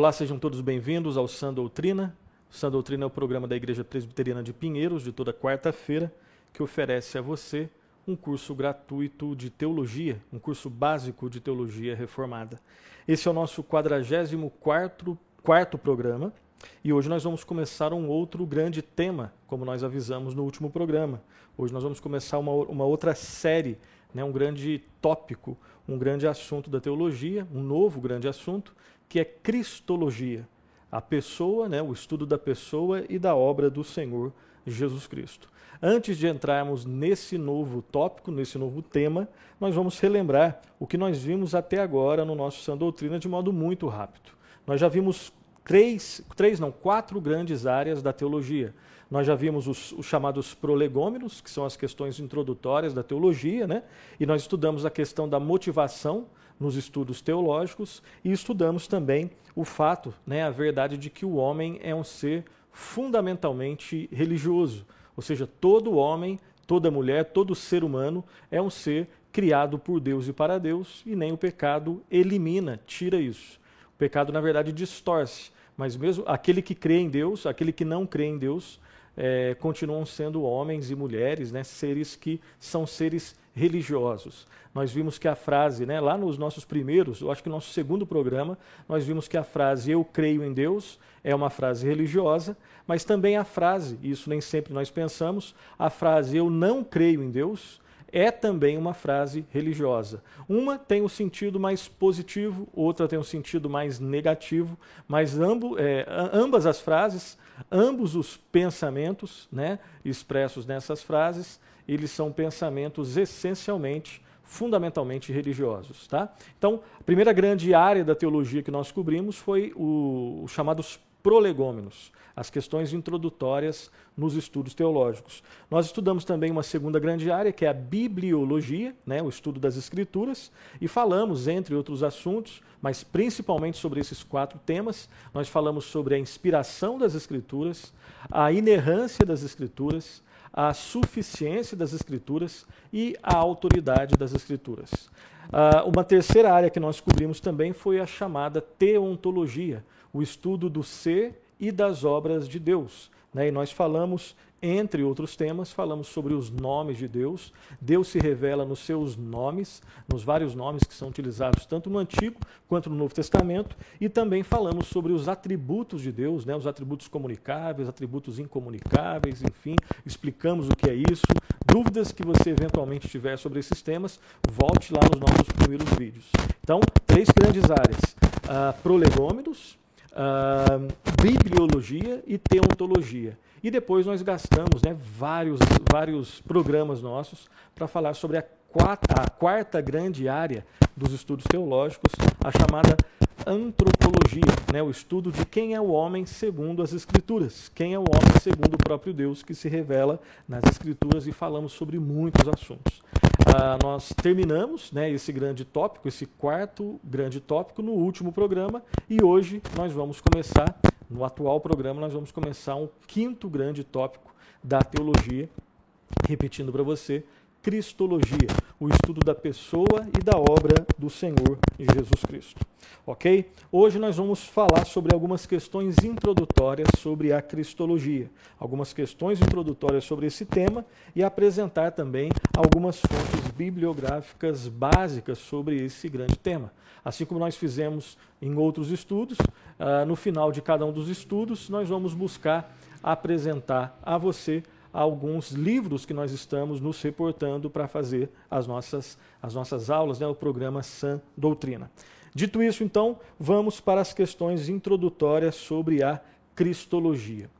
Olá, sejam todos bem-vindos ao Sã Doutrina. O Sã Doutrina é o programa da Igreja Presbiteriana de Pinheiros, de toda quarta-feira, que oferece a você um curso gratuito de teologia, um curso básico de teologia reformada. Esse é o nosso 44 quarto programa e hoje nós vamos começar um outro grande tema, como nós avisamos no último programa. Hoje nós vamos começar uma, uma outra série, né, um grande tópico, um grande assunto da teologia, um novo grande assunto, que é Cristologia, a pessoa, né, o estudo da pessoa e da obra do Senhor Jesus Cristo. Antes de entrarmos nesse novo tópico, nesse novo tema, nós vamos relembrar o que nós vimos até agora no nosso Sã Doutrina de modo muito rápido. Nós já vimos três, três não, quatro grandes áreas da teologia. Nós já vimos os, os, chamados prolegômenos, que são as questões introdutórias da teologia, né? e nós estudamos a questão da motivação, nos estudos teológicos e estudamos também o fato, né, a verdade de que o homem é um ser fundamentalmente religioso. Ou seja, todo homem, toda mulher, todo ser humano é um ser criado por Deus e para Deus, e nem o pecado elimina, tira isso. O pecado, na verdade, distorce. Mas mesmo aquele que crê em Deus, aquele que não crê em Deus, é, continuam sendo homens e mulheres, né, seres que são seres religiosos. Nós vimos que a frase, né, lá nos nossos primeiros, eu acho que no nosso segundo programa, nós vimos que a frase eu creio em Deus é uma frase religiosa, mas também a frase, isso nem sempre nós pensamos, a frase eu não creio em Deus é também uma frase religiosa. Uma tem um sentido mais positivo, outra tem um sentido mais negativo, mas ambo, é, ambas as frases, ambos os pensamentos né, expressos nessas frases, eles são pensamentos essencialmente, fundamentalmente religiosos. Tá? Então, a primeira grande área da teologia que nós cobrimos foi o, os chamados prolegômenos, as questões introdutórias nos estudos teológicos. Nós estudamos também uma segunda grande área, que é a bibliologia, né, o estudo das escrituras, e falamos, entre outros assuntos, mas principalmente sobre esses quatro temas, nós falamos sobre a inspiração das escrituras, a inerrância das escrituras, a suficiência das Escrituras e a autoridade das Escrituras. Uh, uma terceira área que nós cobrimos também foi a chamada teontologia, o estudo do ser e das obras de Deus. Né? E nós falamos entre outros temas, falamos sobre os nomes de Deus. Deus se revela nos seus nomes, nos vários nomes que são utilizados tanto no Antigo quanto no Novo Testamento, e também falamos sobre os atributos de Deus, né, os atributos comunicáveis, atributos incomunicáveis, enfim, explicamos o que é isso. Dúvidas que você eventualmente tiver sobre esses temas, volte lá nos nossos primeiros vídeos. Então, três grandes áreas: uh, prolegômenos, bibliologia e teontologia. E depois nós gastamos né, vários, vários programas nossos para falar sobre a quarta, a quarta grande área dos estudos teológicos, a chamada antropologia, né, o estudo de quem é o homem segundo as Escrituras, quem é o homem segundo o próprio Deus que se revela nas Escrituras e falamos sobre muitos assuntos. Ah, nós terminamos né, esse grande tópico, esse quarto grande tópico, no último programa. E hoje nós vamos começar, no atual programa, nós vamos começar um quinto grande tópico da teologia, repetindo para você, Cristologia, o estudo da pessoa e da obra do Senhor Jesus Cristo. Ok? Hoje nós vamos falar sobre algumas questões introdutórias sobre a Cristologia, algumas questões introdutórias sobre esse tema e apresentar também algumas fontes bibliográficas básicas sobre esse grande tema. Assim como nós fizemos em outros estudos, uh, no final de cada um dos estudos, nós vamos buscar apresentar a você alguns livros que nós estamos nos reportando para fazer as nossas, as nossas aulas, né, o programa San Doutrina. Dito isso, então, vamos para as questões introdutórias sobre a Cristologia.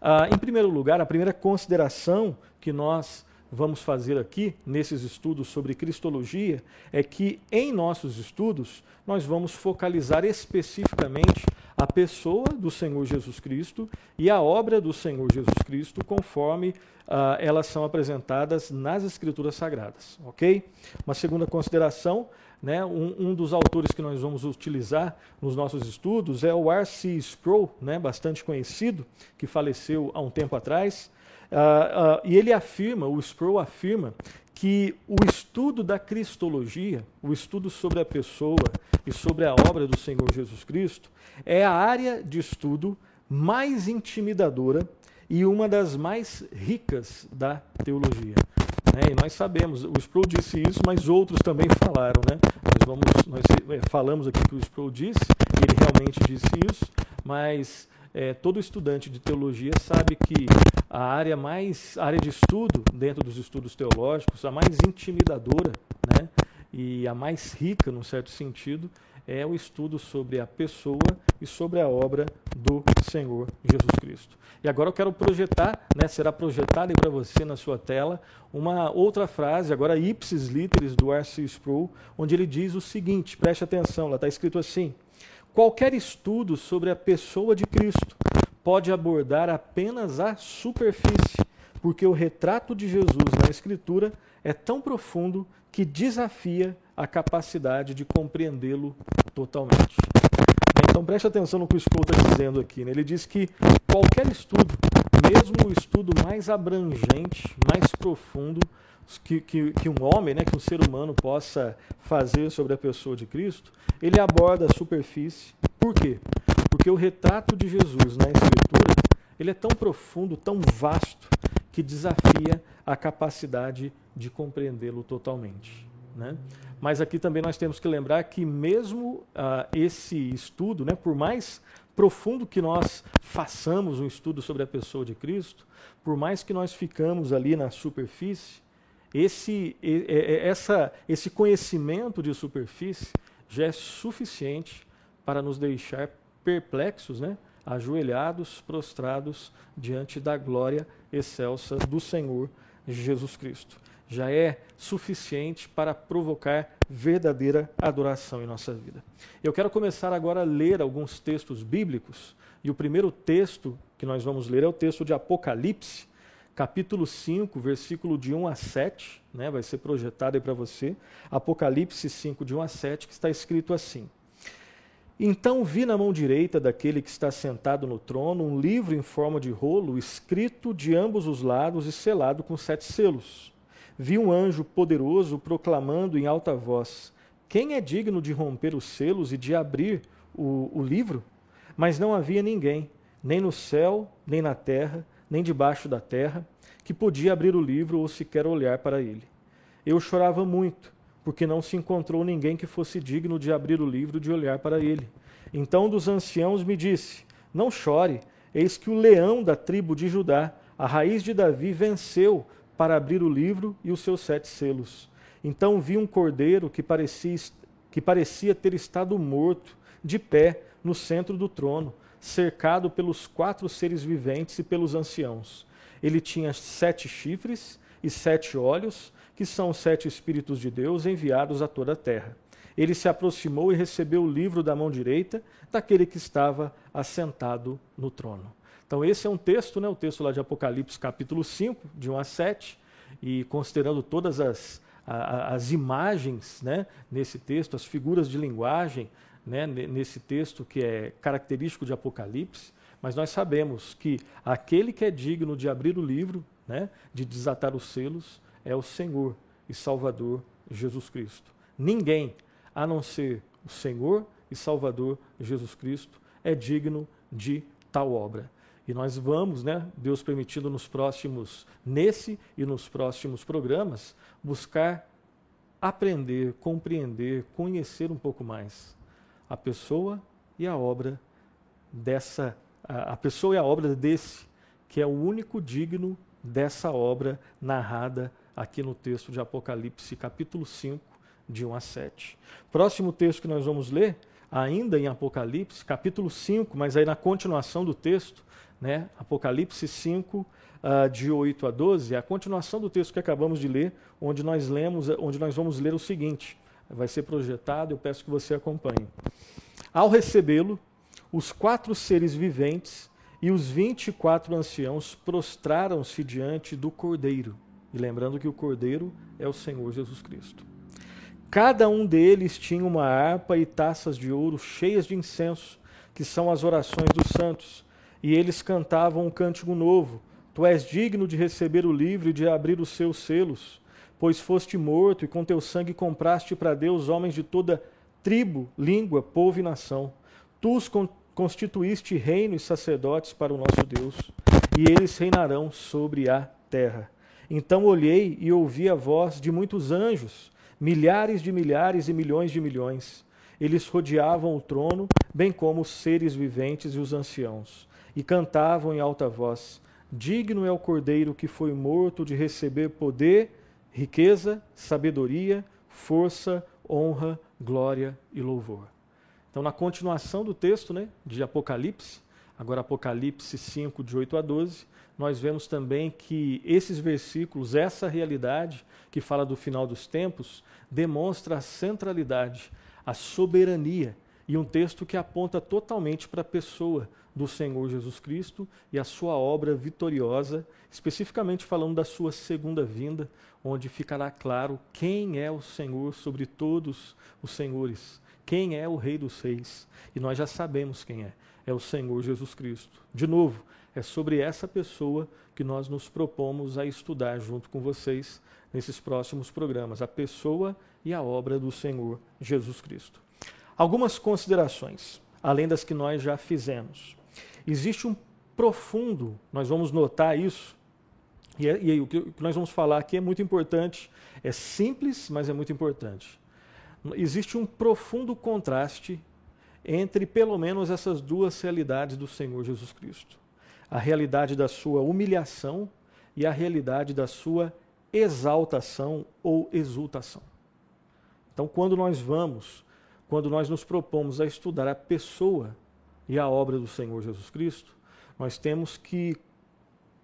Ah, em primeiro lugar, a primeira consideração que nós vamos fazer aqui, nesses estudos sobre Cristologia, é que em nossos estudos nós vamos focalizar especificamente a pessoa do Senhor Jesus Cristo e a obra do Senhor Jesus Cristo, conforme uh, elas são apresentadas nas Escrituras Sagradas. Ok? Uma segunda consideração. Né, um, um, dos autores que nós vamos utilizar nos nossos estudos é o R.C. Sproul, né, bastante conhecido, que faleceu há um tempo atrás. Uh, uh, e ele afirma, o Sproul afirma, que o estudo da cristologia, o estudo sobre a pessoa e sobre a obra do Senhor Jesus Cristo, é a área de estudo mais intimidadora e uma das mais ricas da teologia. Né? E nós sabemos, o Sproul disse isso, mas outros também falaram. Né? Nós, vamos, nós é, falamos aqui que o Sproul disse, ele realmente disse isso, mas é, todo estudante de teologia sabe que a área mais a área de estudo dentro dos estudos teológicos, a mais intimidadora, né, e a mais rica, num certo sentido, é o estudo sobre a pessoa e sobre a obra do Senhor Jesus Cristo. E agora eu quero projetar, né, será projetada para você na sua tela, uma outra frase, agora ipsis literis do R.C. Sproul, onde ele diz o seguinte, preste atenção, lá está escrito assim, qualquer estudo sobre a pessoa de Cristo pode abordar apenas a superfície, porque o retrato de Jesus na Escritura é tão profundo que desafia a capacidade de compreendê-lo totalmente. Então preste atenção no que o Sproul está dizendo aqui. Né? Ele diz que qualquer estudo, mesmo o estudo mais abrangente, mais profundo, que, que, que, um homem, né, que um ser humano possa fazer sobre a pessoa de Cristo, ele aborda a superfície. Por quê? Porque o retrato de Jesus na Escritura ele é tão profundo, tão vasto, que desafia a capacidade de compreendê-lo totalmente. Né? Mas aqui também nós temos que lembrar que mesmo uh, esse estudo, né, por mais profundo que nós façamos um estudo sobre a pessoa de Cristo, por mais que nós ficamos ali na superfície, esse, essa, esse conhecimento de superfície já é suficiente para nos deixar perplexos, né? ajoelhados, prostrados diante da glória excelsa do Senhor Jesus Cristo. Já é suficiente para provocar verdadeira adoração em nossa vida. Eu quero começar agora a ler alguns textos bíblicos, e o primeiro texto que nós vamos ler é o texto de Apocalipse, capítulo 5, versículo de 1 a 7, né, vai ser projetado aí para você. Apocalipse 5, de 1 a 7, que está escrito assim. Então vi na mão direita daquele que está sentado no trono um livro em forma de rolo, escrito de ambos os lados e selado com sete selos. Vi um anjo poderoso proclamando em alta voz: Quem é digno de romper os selos e de abrir o, o livro? Mas não havia ninguém, nem no céu, nem na terra, nem debaixo da terra, que podia abrir o livro ou sequer olhar para ele. Eu chorava muito porque não se encontrou ninguém que fosse digno de abrir o livro e de olhar para ele. Então dos anciãos me disse: Não chore, eis que o leão da tribo de Judá, a raiz de Davi, venceu para abrir o livro e os seus sete selos. Então vi um cordeiro que parecia, que parecia ter estado morto, de pé, no centro do trono, cercado pelos quatro seres viventes e pelos anciãos. Ele tinha sete chifres e sete olhos que são os sete Espíritos de Deus enviados a toda a terra. Ele se aproximou e recebeu o livro da mão direita daquele que estava assentado no trono. Então, esse é um texto, né, o texto lá de Apocalipse, capítulo 5, de 1 a 7, e considerando todas as, a, as imagens né, nesse texto, as figuras de linguagem né, nesse texto que é característico de Apocalipse, mas nós sabemos que aquele que é digno de abrir o livro, né, de desatar os selos, é o Senhor e Salvador Jesus Cristo. Ninguém, a não ser o Senhor e Salvador Jesus Cristo, é digno de tal obra. E nós vamos, né, Deus permitindo nos próximos, nesse e nos próximos programas, buscar aprender, compreender, conhecer um pouco mais a pessoa e a obra dessa, a, a pessoa e a obra desse, que é o único digno dessa obra narrada aqui no texto de Apocalipse, capítulo 5, de 1 a 7. Próximo texto que nós vamos ler, ainda em Apocalipse, capítulo 5, mas aí na continuação do texto, né? Apocalipse 5, uh, ah, de 8 a 12, é a continuação do texto que acabamos de ler, onde nós lemos, onde nós vamos ler o seguinte. Vai ser projetado, eu peço que você acompanhe. Ao recebê-lo, os quatro seres viventes e os vinte e quatro anciãos prostraram-se diante do Cordeiro e lembrando que o Cordeiro é o Senhor Jesus Cristo. Cada um deles tinha uma harpa e taças de ouro cheias de incenso, que são as orações dos santos. E eles cantavam um cântico novo: Tu és digno de receber o livro e de abrir os seus selos, pois foste morto e com teu sangue compraste para Deus homens de toda tribo, língua, povo e nação. Tu os constituíste reino e sacerdotes para o nosso Deus, e eles reinarão sobre a terra. Então olhei e ouvi a voz de muitos anjos, milhares de milhares e milhões de milhões. Eles rodeavam o trono, bem como os seres viventes e os anciãos, e cantavam em alta voz: Digno é o cordeiro que foi morto de receber poder riqueza, sabedoria, força, honra, glória e louvor. Então, na continuação do texto né, de Apocalipse, agora Apocalipse 5, de 8 a 12, nós vemos também que esses versículos, essa realidade que fala do final dos tempos, demonstra a centralidade, a soberania e um texto que aponta totalmente para a pessoa do Senhor Jesus Cristo e a sua obra vitoriosa, especificamente falando da sua segunda vinda, onde ficará claro quem é o Senhor sobre todos os senhores, quem é o Rei dos Reis. E nós já sabemos quem é: é o Senhor Jesus Cristo. De novo, é sobre essa pessoa que nós nos propomos a estudar junto com vocês nesses próximos programas, a pessoa e a obra do Senhor Jesus Cristo. Algumas considerações, além das que nós já fizemos. Existe um profundo, nós vamos notar isso, e, é, e o que nós vamos falar aqui é muito importante, é simples, mas é muito importante. Existe um profundo contraste entre pelo menos essas duas realidades do Senhor Jesus Cristo: a realidade da sua humilhação e a realidade da sua exaltação ou exultação. Então, quando nós vamos quando nós nos propomos a estudar a pessoa e a obra do Senhor Jesus Cristo, nós temos que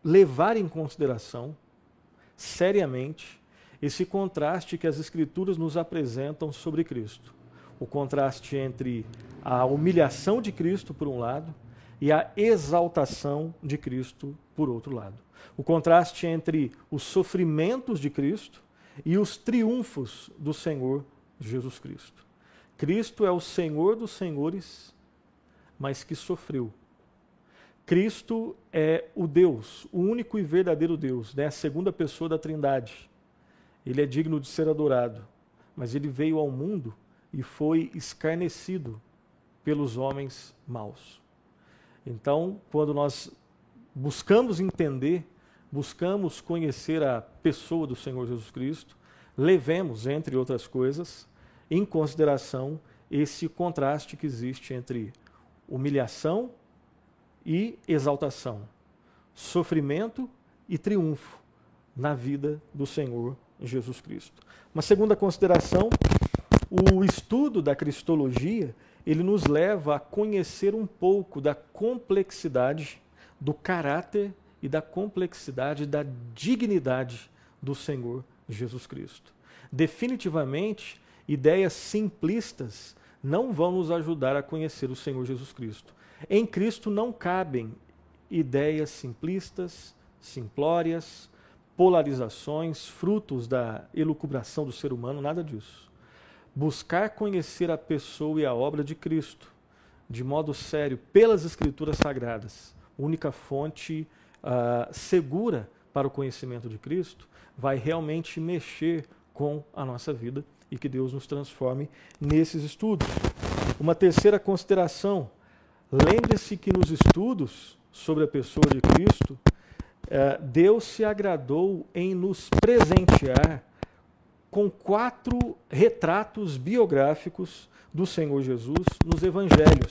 levar em consideração, seriamente, esse contraste que as Escrituras nos apresentam sobre Cristo. O contraste entre a humilhação de Cristo, por um lado, e a exaltação de Cristo, por outro lado. O contraste entre os sofrimentos de Cristo e os triunfos do Senhor Jesus Cristo. Cristo é o Senhor dos senhores, mas que sofreu. Cristo é o Deus, o único e verdadeiro Deus, né? a segunda pessoa da Trindade. Ele é digno de ser adorado, mas ele veio ao mundo e foi escarnecido pelos homens maus. Então, quando nós buscamos entender, buscamos conhecer a pessoa do Senhor Jesus Cristo, levemos, entre outras coisas, em consideração esse contraste que existe entre humilhação e exaltação, sofrimento e triunfo na vida do Senhor Jesus Cristo. Uma segunda consideração, o estudo da cristologia, ele nos leva a conhecer um pouco da complexidade do caráter e da complexidade da dignidade do Senhor Jesus Cristo. Definitivamente, ideias simplistas não vão nos ajudar a conhecer o Senhor Jesus Cristo. Em Cristo não cabem ideias simplistas, simplórias, polarizações, frutos da elucubração do ser humano, nada disso. Buscar conhecer a pessoa e a obra de Cristo de modo sério pelas Escrituras Sagradas, única fonte uh, segura para o conhecimento de Cristo, vai realmente mexer com a nossa vida e que Deus nos transforme nesses estudos. Uma terceira consideração: lembre-se que nos estudos sobre a pessoa de Cristo, eh, Deus se agradou em nos presentear com quatro retratos biográficos do Senhor Jesus nos evangelhos,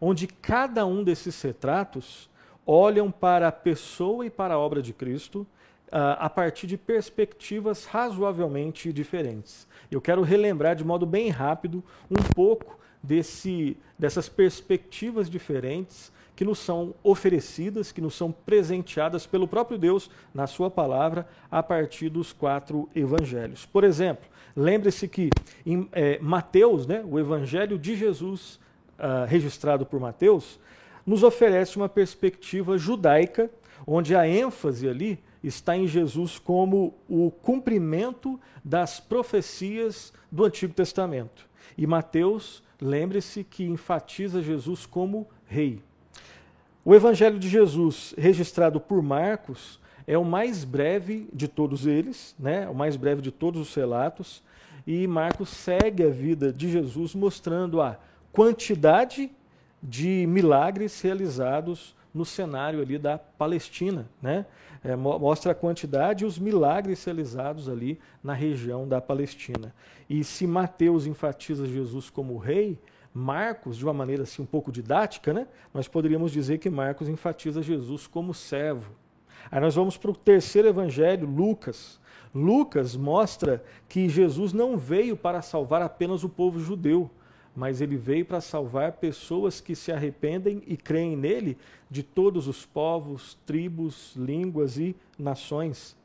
onde cada um desses retratos olham para a pessoa e para a obra de Cristo uh, a partir de perspectivas razoavelmente diferentes. Eu quero relembrar de modo bem rápido um pouco desse, dessas perspectivas diferentes que nos são oferecidas, que nos são presenteadas pelo próprio Deus na Sua palavra a partir dos quatro evangelhos. Por exemplo, lembre-se que em é, Mateus, né, o evangelho de Jesus, uh, registrado por Mateus, nos oferece uma perspectiva judaica, onde a ênfase ali está em Jesus como o cumprimento das profecias do Antigo Testamento. E Mateus, lembre-se que enfatiza Jesus como rei. O Evangelho de Jesus, registrado por Marcos, é o mais breve de todos eles, né? o mais breve de todos os relatos, e Marcos segue a vida de Jesus mostrando a quantidade de milagres realizados no cenário ali da Palestina, né? É, mostra a quantidade e os milagres realizados ali na região da Palestina. E se Mateus enfatiza Jesus como rei, Marcos, de uma maneira assim um pouco didática, né? Nós poderíamos dizer que Marcos enfatiza Jesus como servo. Aí nós vamos para o terceiro evangelho, Lucas. Lucas mostra que Jesus não veio para salvar apenas o povo judeu, mas ele veio para salvar pessoas que se arrependem e creem nele de todos os povos, tribos, línguas e nações.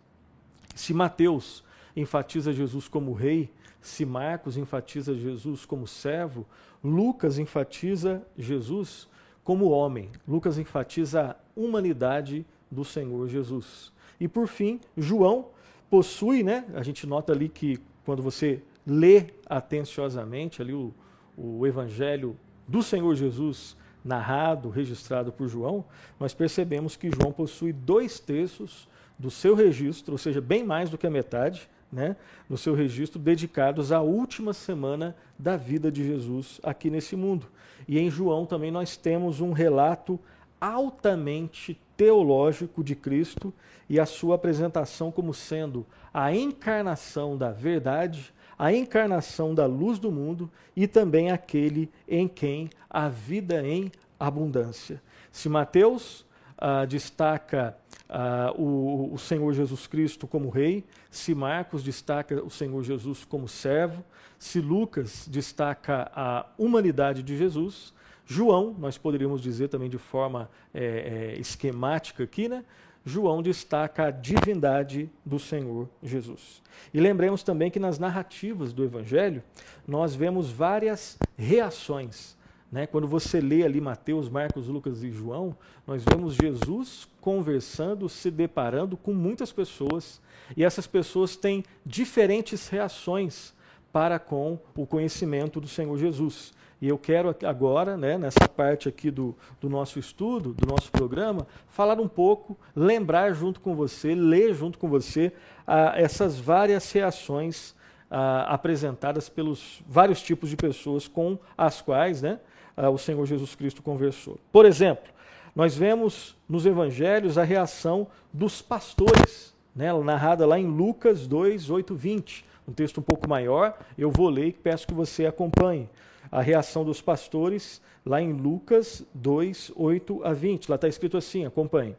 Se Mateus enfatiza Jesus como rei, se Marcos enfatiza Jesus como servo, Lucas enfatiza Jesus como homem. Lucas enfatiza a humanidade do Senhor Jesus. E por fim, João possui, né? A gente nota ali que quando você lê atenciosamente ali o, o Evangelho do Senhor Jesus narrado, registrado por João, nós percebemos que João possui dois terços do seu registro, ou seja, bem mais do que a metade, né, no seu registro, dedicados à última semana da vida de Jesus aqui nesse mundo. E em João também nós temos um relato altamente teológico de Cristo e a sua apresentação como sendo a encarnação da verdade, a encarnação da luz do mundo e também aquele em quem a vida em abundância. Se Mateus ah, destaca ah, o, o Senhor Jesus Cristo como rei, se Marcos destaca o Senhor Jesus como servo, se Lucas destaca a humanidade de Jesus, João, nós poderíamos dizer também de forma é, é, esquemática aqui, né? João destaca a divindade do Senhor Jesus. E lembremos também que nas narrativas do Evangelho, nós vemos várias reações. Né? Quando você lê ali Mateus, Marcos, Lucas e João, nós vemos Jesus conversando, se deparando com muitas pessoas, e essas pessoas têm diferentes reações para com o conhecimento do Senhor Jesus. E eu quero agora, né, nessa parte aqui do, do nosso estudo, do nosso programa, falar um pouco, lembrar junto com você, ler junto com você ah, essas várias reações ah, apresentadas pelos vários tipos de pessoas com as quais né, ah, o Senhor Jesus Cristo conversou. Por exemplo, nós vemos nos evangelhos a reação dos pastores, né, narrada lá em Lucas 2, 8, 20. Um texto um pouco maior, eu vou ler e peço que você acompanhe a reação dos pastores lá em Lucas 2, 8 a 20. Lá está escrito assim, acompanhe.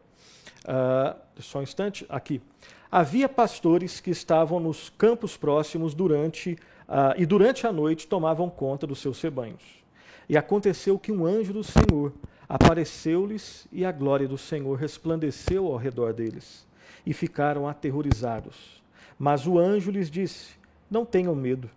Uh, só um instante, aqui. Havia pastores que estavam nos campos próximos durante uh, e durante a noite tomavam conta dos seus rebanhos. E aconteceu que um anjo do Senhor apareceu-lhes e a glória do Senhor resplandeceu ao redor deles e ficaram aterrorizados. Mas o anjo lhes disse: Não tenham medo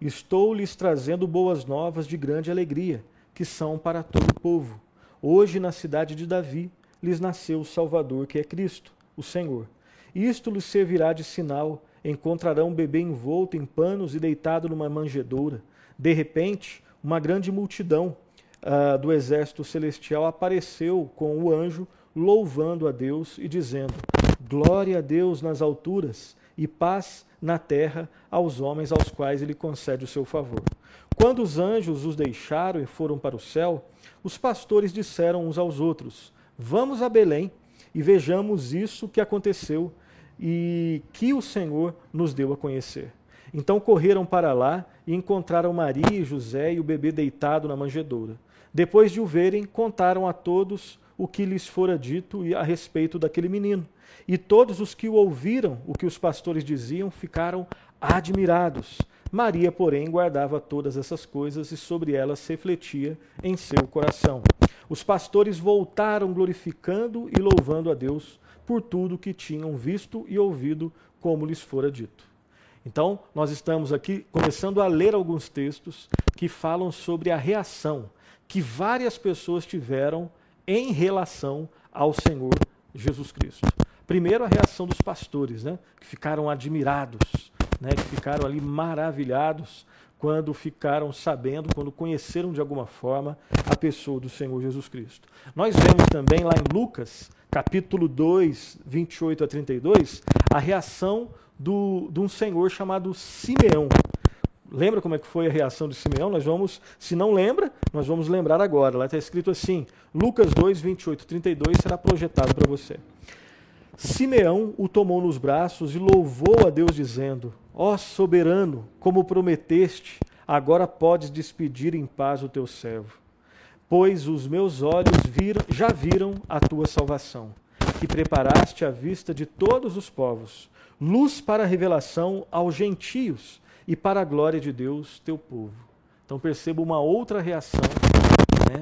Estou lhes trazendo boas novas de grande alegria, que são para todo o povo. Hoje, na cidade de Davi, lhes nasceu o Salvador, que é Cristo, o Senhor. Isto lhes servirá de sinal: encontrarão um bebê envolto em panos e deitado numa manjedoura. De repente, uma grande multidão uh, do exército celestial apareceu com o anjo, louvando a Deus e dizendo: Glória a Deus nas alturas e paz na terra aos homens aos quais ele concede o seu favor. Quando os anjos os deixaram e foram para o céu, os pastores disseram uns aos outros: Vamos a Belém e vejamos isso que aconteceu e que o Senhor nos deu a conhecer. Então correram para lá e encontraram Maria e José e o bebê deitado na manjedoura. Depois de o verem, contaram a todos o que lhes fora dito a respeito daquele menino. E todos os que o ouviram, o que os pastores diziam, ficaram admirados. Maria, porém, guardava todas essas coisas e sobre elas refletia em seu coração. Os pastores voltaram glorificando e louvando a Deus por tudo que tinham visto e ouvido, como lhes fora dito. Então, nós estamos aqui começando a ler alguns textos que falam sobre a reação que várias pessoas tiveram em relação ao Senhor Jesus Cristo. Primeiro, a reação dos pastores, né, que ficaram admirados, né, que ficaram ali maravilhados quando ficaram sabendo, quando conheceram de alguma forma a pessoa do Senhor Jesus Cristo. Nós vemos também lá em Lucas capítulo 2, 28 a 32, a reação do, de um senhor chamado Simeão. Lembra como é que foi a reação de Simeão? Nós vamos, se não lembra, nós vamos lembrar agora. Lá está escrito assim: Lucas 2, 28 32 será projetado para você. Simeão o tomou nos braços e louvou a Deus, dizendo: Ó soberano, como prometeste, agora podes despedir em paz o teu servo. Pois os meus olhos viram, já viram a tua salvação, que preparaste à vista de todos os povos, luz para a revelação aos gentios e para a glória de Deus, teu povo. Então perceba uma outra reação né,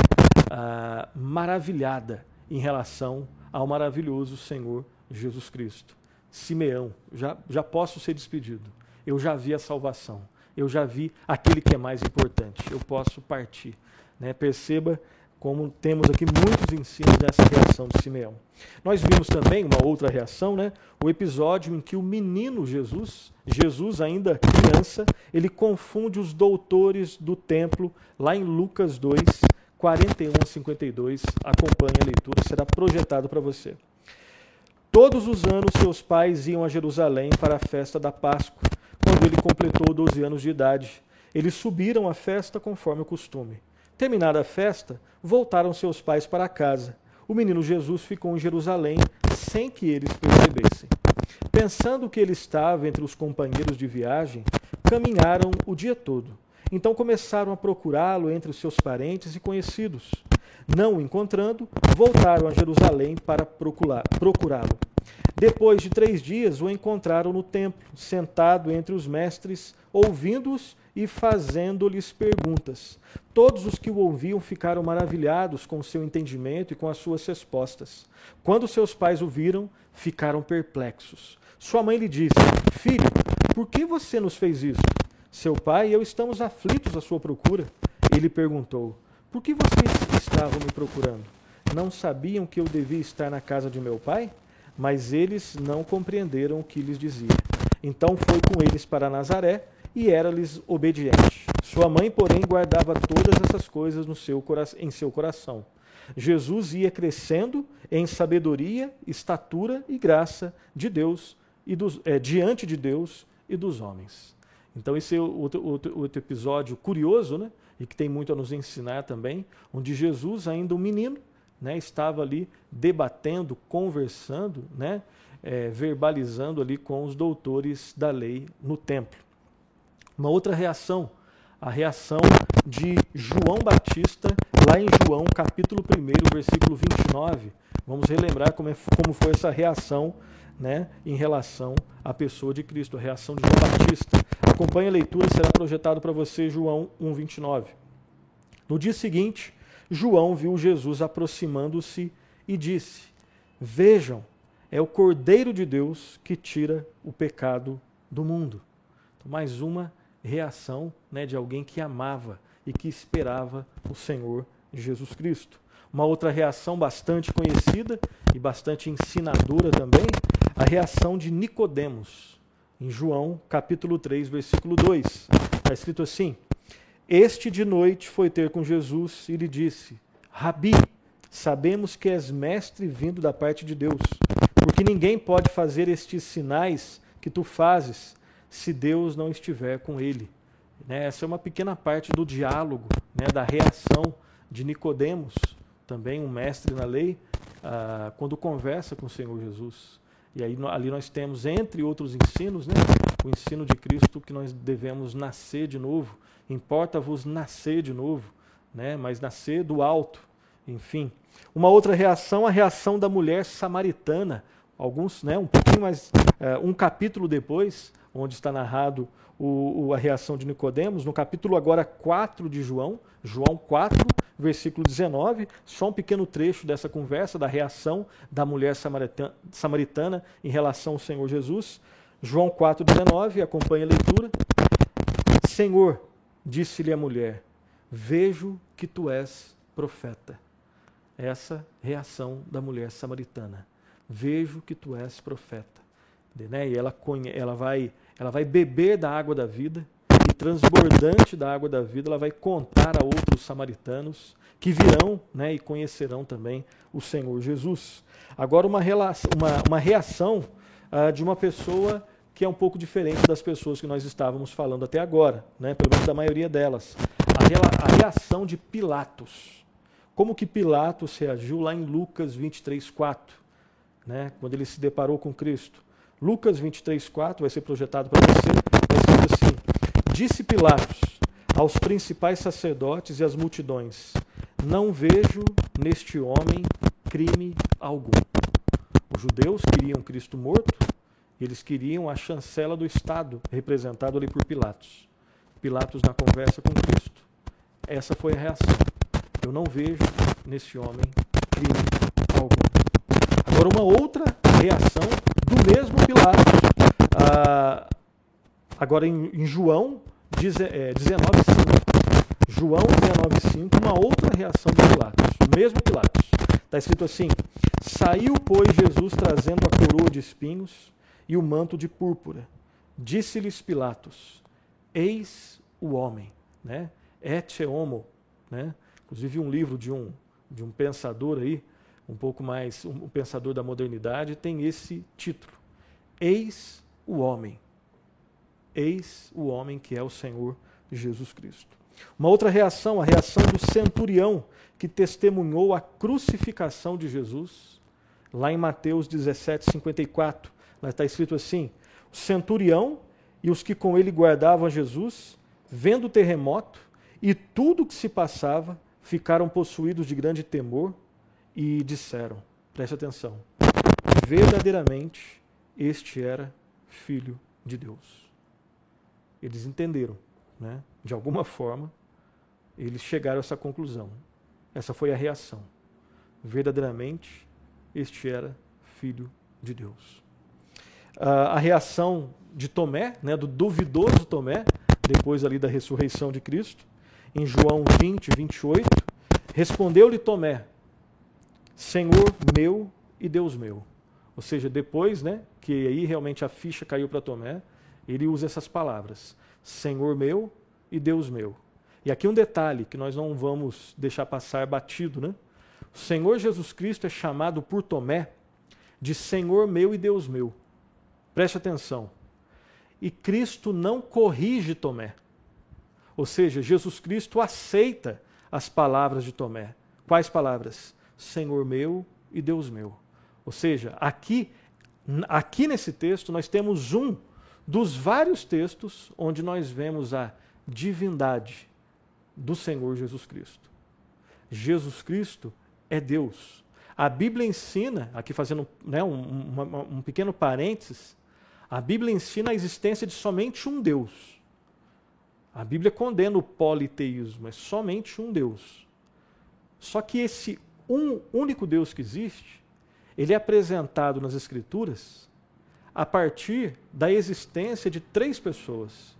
ah, maravilhada em relação ao maravilhoso Senhor Jesus Cristo. Simeão, já, já posso ser despedido. Eu já vi a salvação. Eu já vi aquele que é mais importante. Eu posso partir. Né? Perceba como temos aqui muitos ensinos nessa reação de Simeão. Nós vimos também uma outra reação, né? o episódio em que o menino Jesus, Jesus ainda criança, ele confunde os doutores do templo, lá em Lucas 2, 41 a 52. Acompanhe a leitura, será projetado para você. Todos os anos seus pais iam a Jerusalém para a festa da Páscoa, quando ele completou 12 anos de idade. Eles subiram à festa conforme o costume. Terminada a festa, voltaram seus pais para casa. O menino Jesus ficou em Jerusalém sem que eles percebessem. Pensando que ele estava entre os companheiros de viagem, caminharam o dia todo. Então começaram a procurá-lo entre os seus parentes e conhecidos. Não o encontrando, voltaram a Jerusalém para procurá-lo. Depois de três dias, o encontraram no templo, sentado entre os mestres, ouvindo-os e fazendo-lhes perguntas. Todos os que o ouviam ficaram maravilhados com o seu entendimento e com as suas respostas. Quando seus pais o viram, ficaram perplexos. Sua mãe lhe disse: Filho, por que você nos fez isso? Seu pai e eu estamos aflitos à sua procura. Ele perguntou: Por que vocês estavam me procurando? Não sabiam que eu devia estar na casa de meu pai? Mas eles não compreenderam o que lhes dizia. Então foi com eles para Nazaré e era-lhes obediente. Sua mãe, porém, guardava todas essas coisas no seu em seu coração. Jesus ia crescendo em sabedoria, estatura e graça de Deus e dos, é, diante de Deus e dos homens. Então esse é outro, outro, outro episódio curioso, né? E que tem muito a nos ensinar também, onde Jesus, ainda um menino, né, estava ali debatendo, conversando, né, é, verbalizando ali com os doutores da lei no templo. Uma outra reação, a reação de João Batista, lá em João capítulo 1, versículo 29. Vamos relembrar como, é, como foi essa reação né, em relação à pessoa de Cristo, a reação de João Batista. Acompanhe a leitura, será projetado para você João 1,29. No dia seguinte, João viu Jesus aproximando-se e disse: Vejam, é o Cordeiro de Deus que tira o pecado do mundo. Então, mais uma reação né, de alguém que amava e que esperava o Senhor Jesus Cristo. Uma outra reação bastante conhecida e bastante ensinadora também, a reação de Nicodemos, em João capítulo 3, versículo 2. Está escrito assim: Este de noite foi ter com Jesus e lhe disse: Rabi, sabemos que és mestre vindo da parte de Deus, porque ninguém pode fazer estes sinais que tu fazes se Deus não estiver com ele. Né? Essa é uma pequena parte do diálogo, né, da reação de Nicodemos, também um mestre na lei, ah, quando conversa com o Senhor Jesus. E aí ali nós temos, entre outros ensinos, né, o ensino de Cristo que nós devemos nascer de novo. Importa-vos nascer de novo, né, mas nascer do alto. Enfim. Uma outra reação, a reação da mulher samaritana. Alguns, né, um pouquinho mais, uh, um capítulo depois, onde está narrado o, o, a reação de Nicodemos, no capítulo agora 4 de João, João 4, versículo 19, só um pequeno trecho dessa conversa, da reação da mulher samaritana, samaritana em relação ao Senhor Jesus. João 4, 19, acompanha a leitura. Senhor, disse-lhe a mulher, vejo que tu és profeta. Essa reação da mulher samaritana. Vejo que tu és profeta. Né? E ela, ela, vai, ela vai beber da água da vida, e transbordante da água da vida, ela vai contar a outros samaritanos que virão né, e conhecerão também o Senhor Jesus. Agora, uma, relação, uma, uma reação uh, de uma pessoa que é um pouco diferente das pessoas que nós estávamos falando até agora, né, pelo menos da maioria delas. A, reação de Pilatos. Como que Pilatos reagiu lá em Lucas 23, 4, né, quando ele se deparou com Cristo? Lucas 23, 4 vai ser projetado para você, vai ser assim: Disse Pilatos aos principais sacerdotes e às multidões: Não vejo neste homem crime algum. Os judeus queriam Cristo morto, eles queriam a chancela do Estado, representado ali por Pilatos. Pilatos, na conversa com Cristo, essa foi a reação. Eu não vejo nesse homem crime algum. Agora, uma outra reação do mesmo Pilatos. Ah, agora, em, em João é, 19,5. João 19,5, uma outra reação de Pilatos. O mesmo Pilatos. Está escrito assim: Saiu, pois, Jesus trazendo a coroa de espinhos e o manto de púrpura. Disse-lhes Pilatos: Eis o homem, né? Et homo, né? Inclusive um livro de um de um pensador aí, um pouco mais um pensador da modernidade tem esse título: Eis o homem. Eis o homem que é o Senhor Jesus Cristo. Uma outra reação, a reação do centurião que testemunhou a crucificação de Jesus, lá em Mateus 17, 54. Lá está escrito assim: o centurião e os que com ele guardavam Jesus, vendo o terremoto e tudo o que se passava, ficaram possuídos de grande temor e disseram: preste atenção, verdadeiramente este era filho de Deus. Eles entenderam, né? de alguma forma, eles chegaram a essa conclusão. Essa foi a reação. Verdadeiramente, este era filho de Deus a reação de Tomé, né, do duvidoso Tomé, depois ali da ressurreição de Cristo, em João 20, 28, respondeu-lhe Tomé, Senhor meu e Deus meu. Ou seja, depois, né, que aí realmente a ficha caiu para Tomé, ele usa essas palavras: Senhor meu e Deus meu. E aqui um detalhe que nós não vamos deixar passar batido, né? O Senhor Jesus Cristo é chamado por Tomé de Senhor meu e Deus meu. Preste atenção. E Cristo não corrige Tomé. Ou seja, Jesus Cristo aceita as palavras de Tomé. Quais palavras? Senhor meu e Deus meu. Ou seja, aqui, aqui nesse texto nós temos um dos vários textos onde nós vemos a divindade do Senhor Jesus Cristo. Jesus Cristo é Deus. A Bíblia ensina, aqui fazendo né, um, um, pequeno parênteses, a Bíblia ensina a existência de somente um Deus. A Bíblia condena o politeísmo, é somente um Deus. Só que esse um único Deus que existe, ele é apresentado nas Escrituras a partir da existência de três pessoas.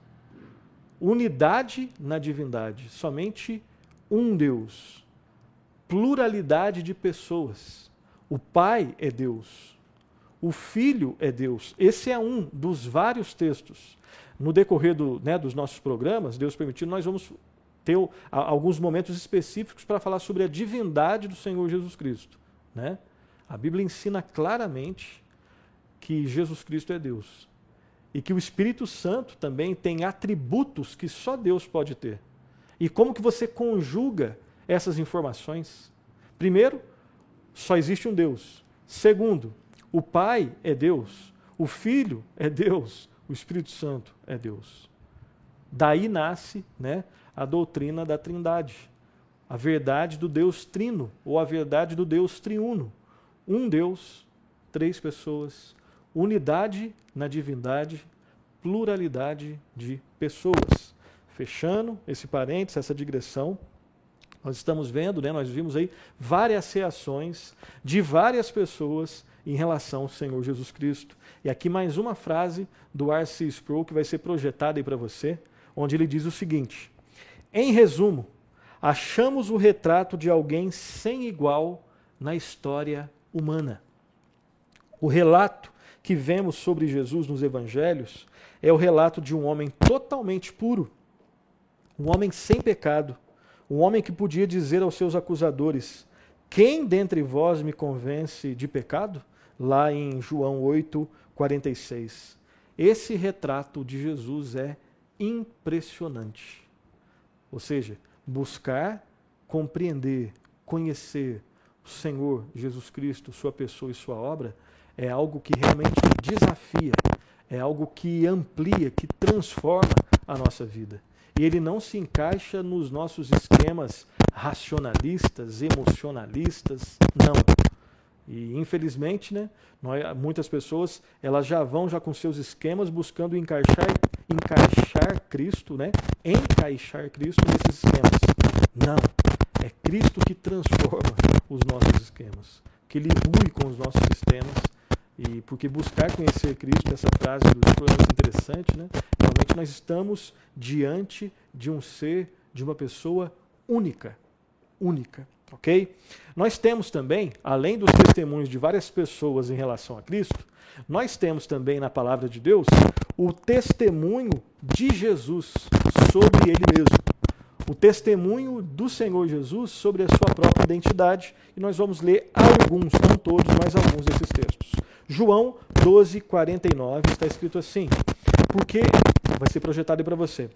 Unidade na divindade, somente um Deus. Pluralidade de pessoas. O Pai é Deus, o Filho é Deus. Esse é um dos vários textos. No decorrer do, né, dos nossos programas, Deus permitindo, nós vamos ter alguns momentos específicos para falar sobre a divindade do Senhor Jesus Cristo. Né? A Bíblia ensina claramente que Jesus Cristo é Deus. E que o Espírito Santo também tem atributos que só Deus pode ter. E como que você conjuga essas informações? Primeiro, só existe um Deus. Segundo, o Pai é Deus, o Filho é Deus, o Espírito Santo é Deus. Daí nasce né, a doutrina da Trindade, a verdade do Deus trino, ou a verdade do Deus triuno. Um Deus, três pessoas, unidade na divindade, pluralidade de pessoas. Fechando esse parênteses, essa digressão, nós estamos vendo, né, nós vimos aí várias reações de várias pessoas em relação ao Senhor Jesus Cristo. E aqui mais uma frase do R.C. Sproul que vai ser projetada aí para você, onde ele diz o seguinte: Em resumo, achamos o retrato de alguém sem igual na história humana. O relato que vemos sobre Jesus nos evangelhos é o relato de um homem totalmente puro, um homem sem pecado, um homem que podia dizer aos seus acusadores: Quem dentre vós me convence de pecado? Lá em João 8, 46. Esse retrato de Jesus é impressionante. Ou seja, buscar, compreender, conhecer o Senhor Jesus Cristo, Sua pessoa e Sua obra, é algo que realmente desafia, é algo que amplia, que transforma a nossa vida. E ele não se encaixa nos nossos esquemas racionalistas, emocionalistas, não. E infelizmente, né, nós, muitas pessoas elas já vão já com seus esquemas buscando encaixar, encaixar Cristo, né, encaixar Cristo nesses esquemas. Não, é Cristo que transforma os nossos esquemas, que ele com os nossos sistemas e porque buscar conhecer Cristo, essa frase do Spurgeon é interessante, né? Realmente nós estamos diante de um ser, de uma pessoa única, única, ok? Nós temos também, além dos testemunhos de várias pessoas em relação a Cristo, nós temos também na palavra de Deus o testemunho de Jesus sobre ele mesmo. O testemunho do Senhor Jesus sobre a sua própria identidade. E nós vamos ler alguns, não todos, mas alguns desses textos. João 12, 49 está escrito assim: Porque, vai ser projetado para você,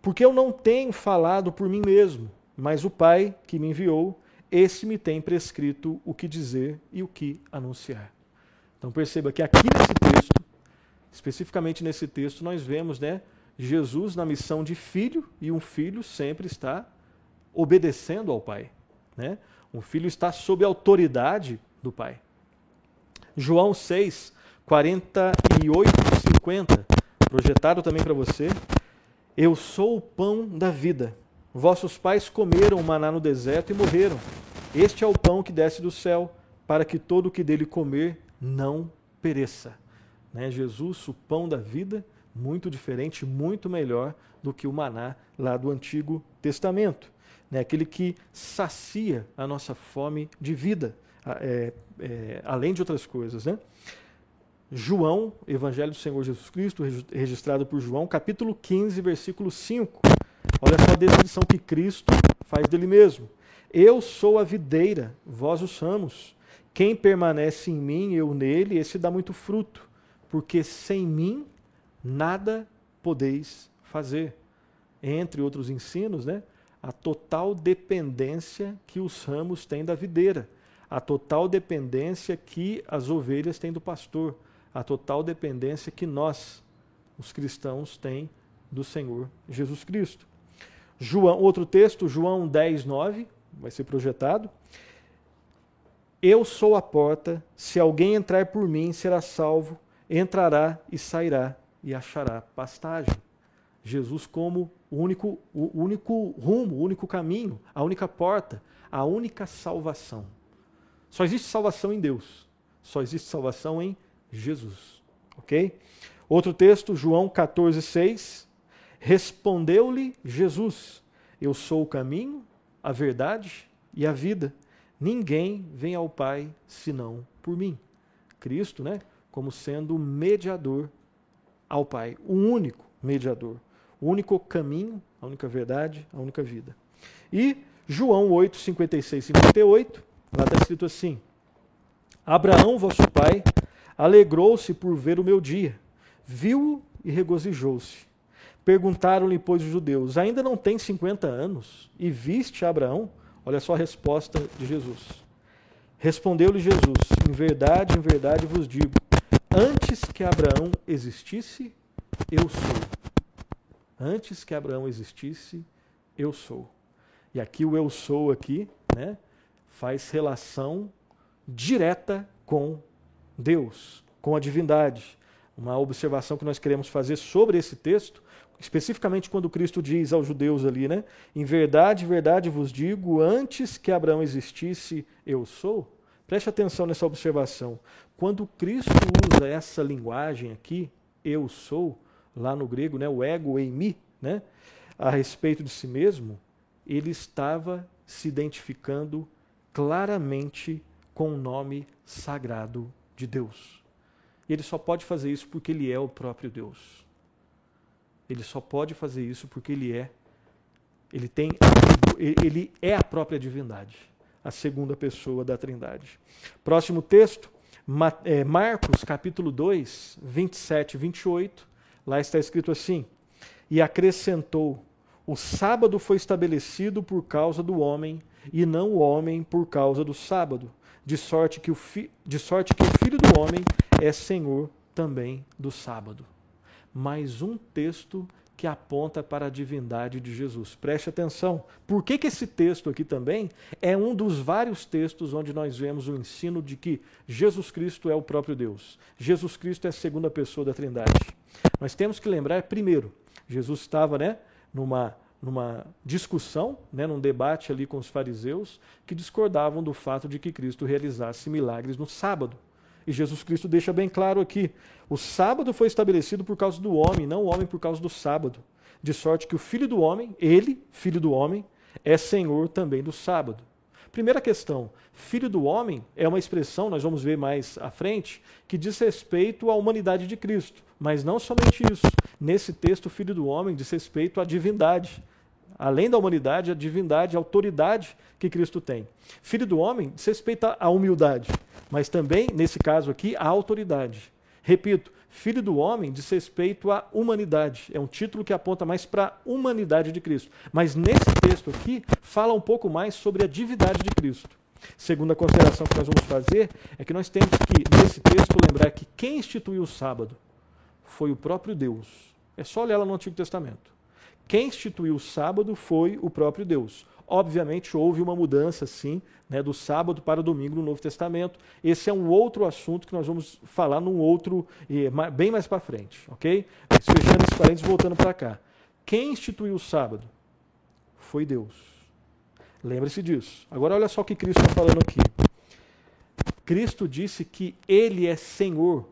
porque eu não tenho falado por mim mesmo, mas o Pai que me enviou, esse me tem prescrito o que dizer e o que anunciar. Então perceba que aqui nesse texto, especificamente nesse texto, nós vemos né, Jesus na missão de filho, e um filho sempre está obedecendo ao Pai. Né? Um filho está sob a autoridade do Pai. João 6, 48 e 50, projetado também para você. Eu sou o pão da vida. Vossos pais comeram maná no deserto e morreram. Este é o pão que desce do céu, para que todo o que dele comer não pereça. Né? Jesus, o pão da vida, muito diferente, muito melhor do que o maná lá do Antigo Testamento. Né? Aquele que sacia a nossa fome de vida é, é, além de outras coisas. Né? João, Evangelho do Senhor Jesus Cristo, registrado por João, capítulo 15, versículo 5. Olha só a descrição que Cristo faz dele mesmo. Eu sou a videira, vós os ramos. Quem permanece em mim, eu nele, esse dá muito fruto, porque sem mim nada podeis fazer. Entre outros ensinos, né? A total dependência que os ramos têm da videira a total dependência que as ovelhas têm do pastor, a total dependência que nós, os cristãos, têm do Senhor Jesus Cristo. João, outro texto, João 10, 9, vai ser projetado. Eu sou a porta, se alguém entrar por mim, será salvo, entrará e sairá e achará pastagem. Jesus como o único, o único rumo, o único caminho, a única porta, a única salvação. Só existe salvação em Deus. Só existe salvação em Jesus. Ok? Outro texto, João 14, 6. Respondeu-lhe Jesus: Eu sou o caminho, a verdade e a vida. Ninguém vem ao Pai senão por mim. Cristo, né? Como sendo mediador ao Pai, o único mediador, o único caminho, a única verdade, a única vida. E João 8, 56 e 58 Lá está escrito assim: Abraão, vosso pai, alegrou-se por ver o meu dia, viu e regozijou-se. Perguntaram-lhe, pois, os judeus: Ainda não tem 50 anos e viste Abraão? Olha só a resposta de Jesus. Respondeu-lhe Jesus: Em verdade, em verdade vos digo: Antes que Abraão existisse, eu sou. Antes que Abraão existisse, eu sou. E aqui o eu sou aqui, né? Faz relação direta com Deus, com a divindade. Uma observação que nós queremos fazer sobre esse texto, especificamente quando Cristo diz aos judeus ali, né? Em verdade, verdade vos digo, antes que Abraão existisse, eu sou. Preste atenção nessa observação. Quando Cristo usa essa linguagem aqui, eu sou, lá no grego, né, o ego eimi, né, a respeito de si mesmo, ele estava se identificando claramente com o nome sagrado de Deus. E ele só pode fazer isso porque ele é o próprio Deus. Ele só pode fazer isso porque ele é Ele tem ele é a própria divindade, a segunda pessoa da Trindade. Próximo texto, é, Marcos, capítulo 2, 27 e 28. Lá está escrito assim: E acrescentou: O sábado foi estabelecido por causa do homem, e não o homem por causa do sábado, de sorte que o, fi, de sorte que o filho do homem é senhor também do sábado. Mais um texto que aponta para a divindade de Jesus. Preste atenção. Por que, que esse texto aqui também é um dos vários textos onde nós vemos o ensino de que Jesus Cristo é o próprio Deus? Jesus Cristo é a segunda pessoa da Trindade. Nós temos que lembrar, primeiro, Jesus estava né, numa, numa discussão, né, num debate ali com os fariseus, que discordavam do fato de que Cristo realizasse milagres no sábado. E Jesus Cristo deixa bem claro aqui: o sábado foi estabelecido por causa do homem, não o homem por causa do sábado. De sorte que o filho do homem, ele, filho do homem, é senhor também do sábado. Primeira questão: filho do homem é uma expressão, nós vamos ver mais à frente, que diz respeito à humanidade de Cristo. Mas não somente isso. Nesse texto, filho do homem diz respeito à divindade. Além da humanidade, a divindade, a autoridade que Cristo tem. Filho do homem diz respeito à humildade mas também, nesse caso aqui, a autoridade. Repito, filho do homem diz respeito à humanidade. É um título que aponta mais para a humanidade de Cristo. Mas nesse texto aqui, fala um pouco mais sobre a divindade de Cristo. Segunda consideração que nós vamos fazer é que nós temos que, nesse texto, lembrar que quem instituiu o sábado foi o próprio Deus. É só olhar lá no Antigo Testamento. Quem instituiu o sábado foi o próprio Deus. Obviamente houve uma mudança, sim, né, do sábado para o domingo no Novo Testamento. Esse é um outro assunto que nós vamos falar num outro, bem mais para frente, ok? Fechando esse parênteses, voltando para cá. Quem instituiu o sábado? Foi Deus. Lembre-se disso. Agora olha só o que Cristo está falando aqui. Cristo disse que Ele é Senhor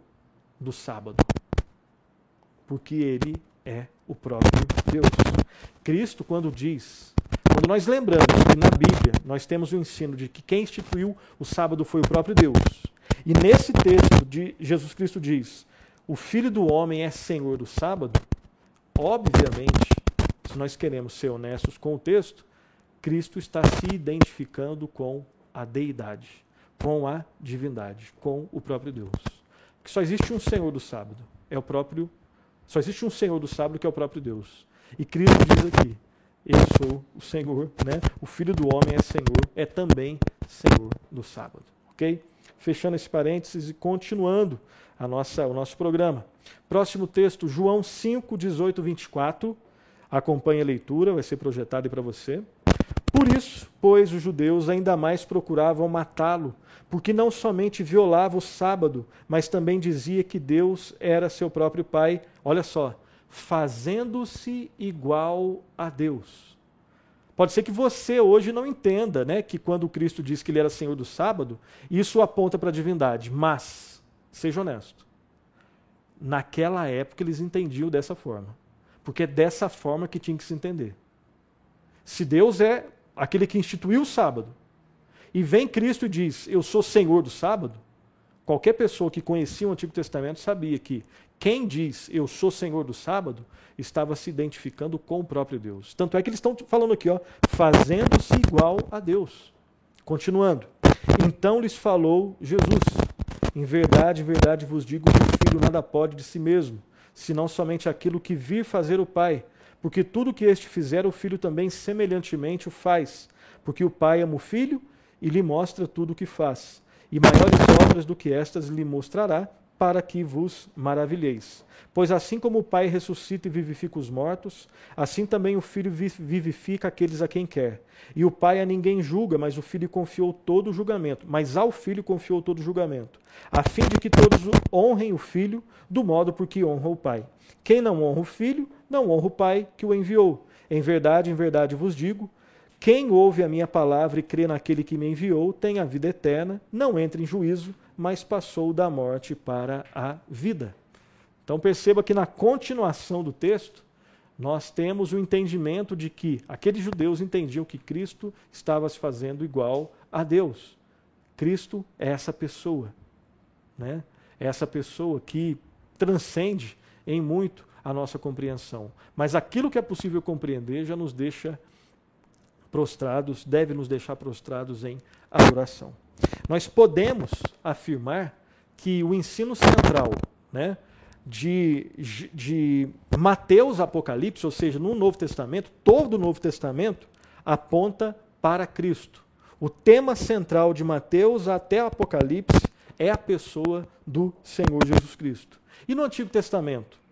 do sábado, porque Ele é o próprio Deus. Cristo, quando diz quando nós lembramos que na Bíblia nós temos o ensino de que quem instituiu o sábado foi o próprio Deus, e nesse texto de Jesus Cristo diz: o Filho do Homem é Senhor do sábado, obviamente, se nós queremos ser honestos com o texto, Cristo está se identificando com a deidade, com a divindade, com o próprio Deus. Porque só existe um Senhor do sábado, é o próprio. Só existe um Senhor do sábado que é o próprio Deus. E Cristo diz aqui: eu sou o Senhor, né? O Filho do Homem é Senhor, é também Senhor do sábado, ok? Fechando esse parênteses e continuando a nossa, o nosso programa. Próximo texto, João 5, 18, 24. Acompanhe a leitura, vai ser projetado para você. Por isso, pois, os judeus ainda mais procuravam matá-lo, porque não somente violava o sábado, mas também dizia que Deus era seu próprio Pai. Olha só, fazendo-se igual a Deus. Pode ser que você hoje não entenda, né, que quando Cristo disse que ele era Senhor do sábado, isso aponta para a divindade, mas seja honesto. Naquela época eles entendiam dessa forma, porque é dessa forma que tinha que se entender. Se Deus é aquele que instituiu o sábado, e vem Cristo e diz: "Eu sou Senhor do sábado", qualquer pessoa que conhecia o Antigo Testamento sabia que quem diz eu sou Senhor do sábado estava se identificando com o próprio Deus. Tanto é que eles estão falando aqui, ó, fazendo-se igual a Deus. Continuando. Então lhes falou Jesus: Em verdade, em verdade vos digo que o filho nada pode de si mesmo, senão somente aquilo que vir fazer o Pai. Porque tudo que este fizer, o filho também semelhantemente o faz. Porque o Pai ama o filho e lhe mostra tudo o que faz. E maiores obras do que estas lhe mostrará, para que vos maravilheis. Pois assim como o Pai ressuscita e vivifica os mortos, assim também o Filho vivifica aqueles a quem quer. E o Pai a ninguém julga, mas o Filho confiou todo o julgamento, mas ao Filho confiou todo o julgamento, a fim de que todos honrem o Filho do modo por que honra o Pai. Quem não honra o Filho, não honra o Pai que o enviou. Em verdade, em verdade vos digo, quem ouve a minha palavra e crê naquele que me enviou, tem a vida eterna, não entra em juízo, mas passou da morte para a vida. Então perceba que na continuação do texto, nós temos o entendimento de que aqueles judeus entendiam que Cristo estava se fazendo igual a Deus. Cristo é essa pessoa, né? É essa pessoa que transcende em muito a nossa compreensão. Mas aquilo que é possível compreender já nos deixa prostrados, deve nos deixar prostrados em adoração. Nós podemos afirmar que o ensino central né, de, de Mateus Apocalipse, ou seja, no Novo Testamento, todo o Novo Testamento aponta para Cristo. O tema central de Mateus até Apocalipse é a pessoa do Senhor Jesus Cristo. E no Antigo Testamento?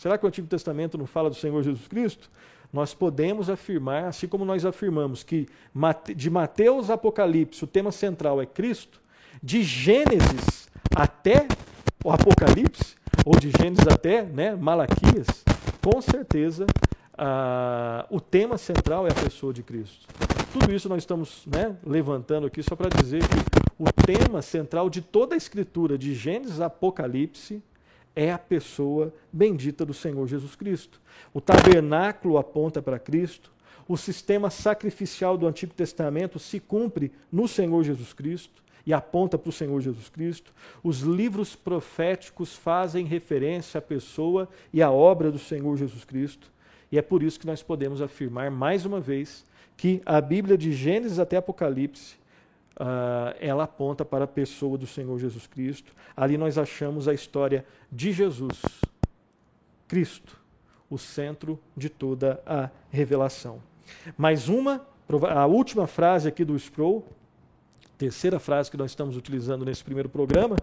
Será que o Antigo Testamento não fala do Senhor Jesus Cristo? Nós podemos afirmar, assim como nós afirmamos que de Mateus a Apocalipse o tema central é Cristo, de Gênesis até o Apocalipse, ou de Gênesis até né, Malaquias, com certeza ah, o tema central é a pessoa de Cristo. Tudo isso nós estamos né, levantando aqui só para dizer que o tema central de toda a escritura, de Gênesis a Apocalipse, é a pessoa bendita do Senhor Jesus Cristo. O tabernáculo aponta para Cristo, o sistema sacrificial do Antigo Testamento se cumpre no Senhor Jesus Cristo e aponta para o Senhor Jesus Cristo. Os livros proféticos fazem referência à pessoa e à obra do Senhor Jesus Cristo. E é por isso que nós podemos afirmar mais uma vez que a Bíblia de Gênesis até Apocalipse uh, ela aponta para a pessoa do Senhor Jesus Cristo. Ali nós achamos a história de Jesus, Cristo, o centro de toda a revelação. Mais uma, a última frase aqui do Sproul, terceira frase que nós estamos utilizando nesse primeiro programa,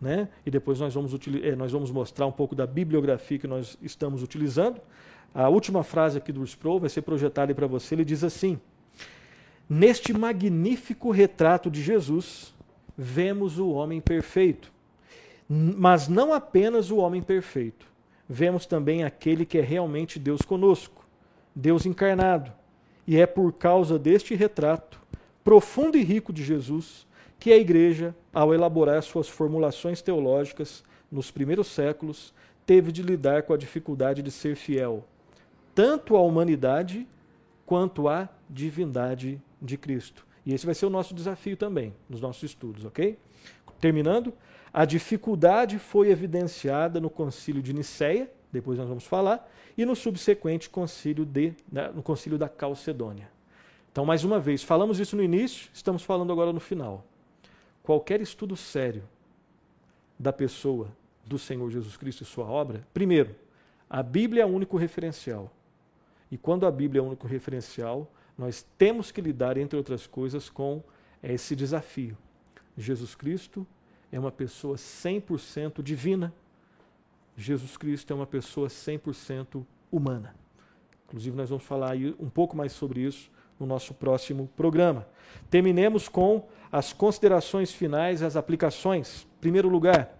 né? e depois nós vamos, eh, nós vamos mostrar um pouco da bibliografia que nós estamos utilizando. A última frase aqui do Sproul vai ser projetada para você. Ele diz assim: Neste magnífico retrato de Jesus, vemos o homem perfeito. Mas não apenas o homem perfeito. Vemos também aquele que é realmente Deus conosco, Deus encarnado. E é por causa deste retrato profundo e rico de Jesus que a igreja, ao elaborar suas formulações teológicas nos primeiros séculos, teve de lidar com a dificuldade de ser fiel tanto à humanidade quanto à divindade de Cristo. E esse vai ser o nosso desafio também nos nossos estudos, ok? Terminando, a dificuldade foi evidenciada no concílio de Nicéia, depois nós vamos falar, e no subsequente concílio de, né, no concílio da Calcedônia. Então, mais uma vez, falamos isso no início, estamos falando agora no final. Qualquer estudo sério da pessoa do Senhor Jesus Cristo e sua obra, primeiro, a Bíblia é o único referencial. E quando a Bíblia é o único referencial, nós temos que lidar, entre outras coisas, com esse desafio. Jesus Cristo é uma pessoa 100% divina. Jesus Cristo é uma pessoa 100% humana. Inclusive, nós vamos falar um pouco mais sobre isso no nosso próximo programa. Terminemos com as considerações finais as aplicações. Em primeiro lugar,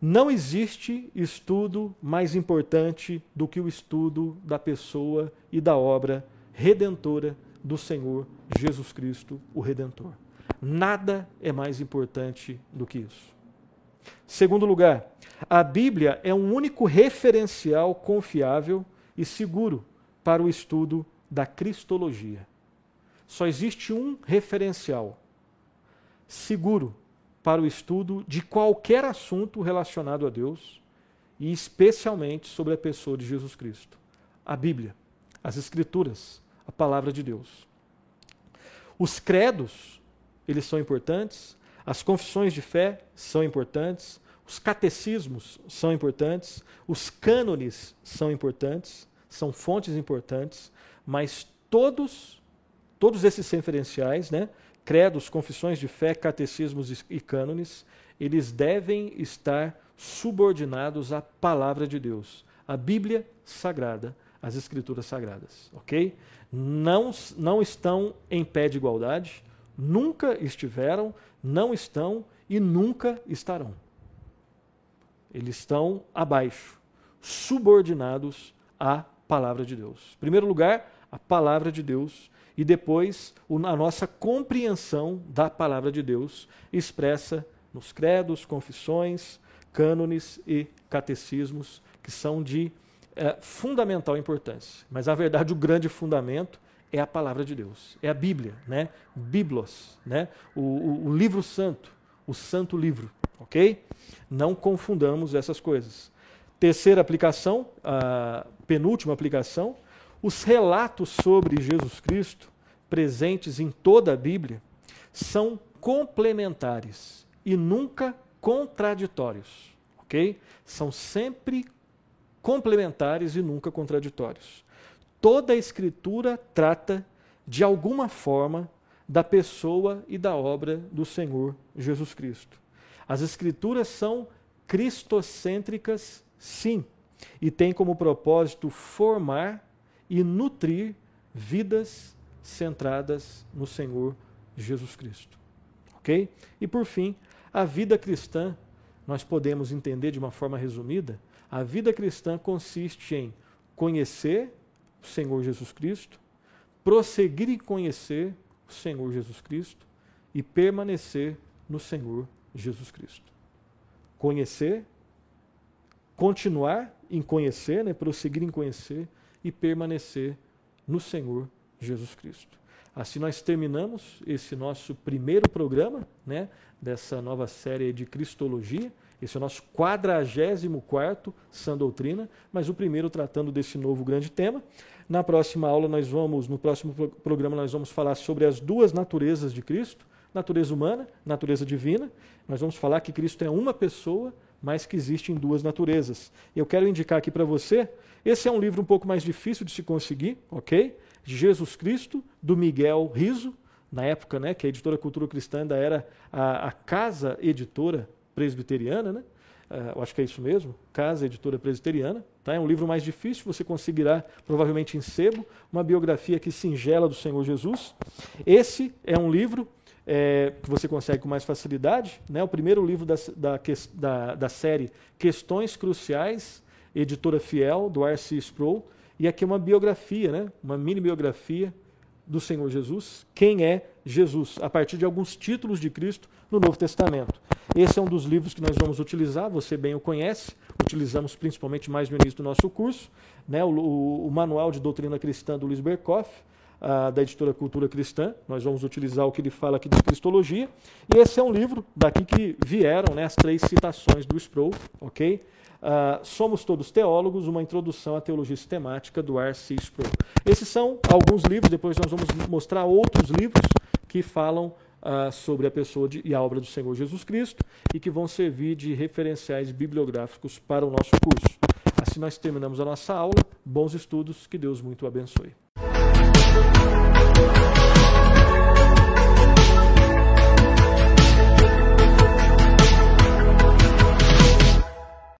não existe estudo mais importante do que o estudo da pessoa e da obra redentora do Senhor Jesus Cristo, o Redentor. Nada é mais importante do que isso. Segundo lugar, a Bíblia é um único referencial confiável e seguro para o estudo da Cristologia. Só existe um referencial seguro para o estudo de qualquer assunto relacionado a Deus e especialmente sobre a pessoa de Jesus Cristo. A Bíblia, as Escrituras, a palavra de Deus. Os credos, eles são importantes, as confissões de fé são importantes, os catecismos são importantes, os cânones são importantes, são fontes importantes, mas todos todos esses referenciais, né, credos, confissões de fé, catecismos e cânones, eles devem estar subordinados à palavra de Deus, à Bíblia Sagrada, às Escrituras Sagradas, ok? Não, não estão em pé de igualdade, nunca estiveram, não estão e nunca estarão. Eles estão abaixo, subordinados à palavra de Deus. Em primeiro lugar, a palavra de Deus e depois a nossa compreensão da palavra de Deus expressa nos credos, confissões, cânones e catecismos, que são de é, fundamental importância. Mas, na verdade, o grande fundamento é a palavra de Deus, é a Bíblia, né? Biblos, né? O, o, o livro santo, o santo livro, ok? Não confundamos essas coisas. Terceira aplicação, a penúltima aplicação, os relatos sobre Jesus Cristo presentes em toda a Bíblia são complementares e nunca contraditórios, ok? São sempre complementares e nunca contraditórios. Toda a Escritura trata, de alguma forma, da pessoa e da obra do Senhor Jesus Cristo. As Escrituras são cristocêntricas, sim, e têm como propósito formar e nutrir vidas centradas no Senhor Jesus Cristo. Ok? E por fim, a vida cristã, nós podemos entender de uma forma resumida, a vida cristã consiste em conhecer o Senhor Jesus Cristo, prosseguir em conhecer o Senhor Jesus Cristo e permanecer no Senhor Jesus Cristo. Conhecer, continuar em conhecer, né, prosseguir em conhecer e permanecer no Senhor Jesus Cristo. Assim nós terminamos esse nosso primeiro programa, né, dessa nova série de Cristologia. Esse é o nosso 44 Sã Doutrina, mas o primeiro tratando desse novo grande tema. Na próxima aula nós vamos, no próximo programa nós vamos falar sobre as duas naturezas de Cristo, natureza humana, natureza divina. Nós vamos falar que Cristo é uma pessoa, mas que existem duas naturezas. Eu quero indicar aqui para você, esse é um livro um pouco mais difícil de se conseguir, OK? Jesus Cristo, do Miguel Riso, na época né, que a editora Cultura Cristã ainda era a, a casa editora presbiteriana, né? Uh, eu acho que é isso mesmo, Casa Editora Presbiteriana. Tá? É um livro mais difícil, você conseguirá provavelmente em sebo, uma biografia aqui singela do Senhor Jesus. Esse é um livro é, que você consegue com mais facilidade. Né? O primeiro livro da, da, da, da série Questões Cruciais, editora fiel, do R.C. Sproul. E aqui é uma biografia, né? uma mini biografia do Senhor Jesus. Quem é Jesus? A partir de alguns títulos de Cristo no Novo Testamento. Esse é um dos livros que nós vamos utilizar, você bem o conhece, utilizamos principalmente mais no início do nosso curso, né? o, o, o Manual de Doutrina Cristã do Luiz Berkoff, uh, da editora Cultura Cristã. Nós vamos utilizar o que ele fala aqui de Cristologia. E esse é um livro daqui que vieram né, as três citações do Sproul, ok? Uh, Somos Todos Teólogos, uma introdução à teologia sistemática do R.C. Sproul. Esses são alguns livros, depois nós vamos mostrar outros livros que falam uh, sobre a pessoa de, e a obra do Senhor Jesus Cristo e que vão servir de referenciais bibliográficos para o nosso curso. Assim nós terminamos a nossa aula. Bons estudos, que Deus muito abençoe.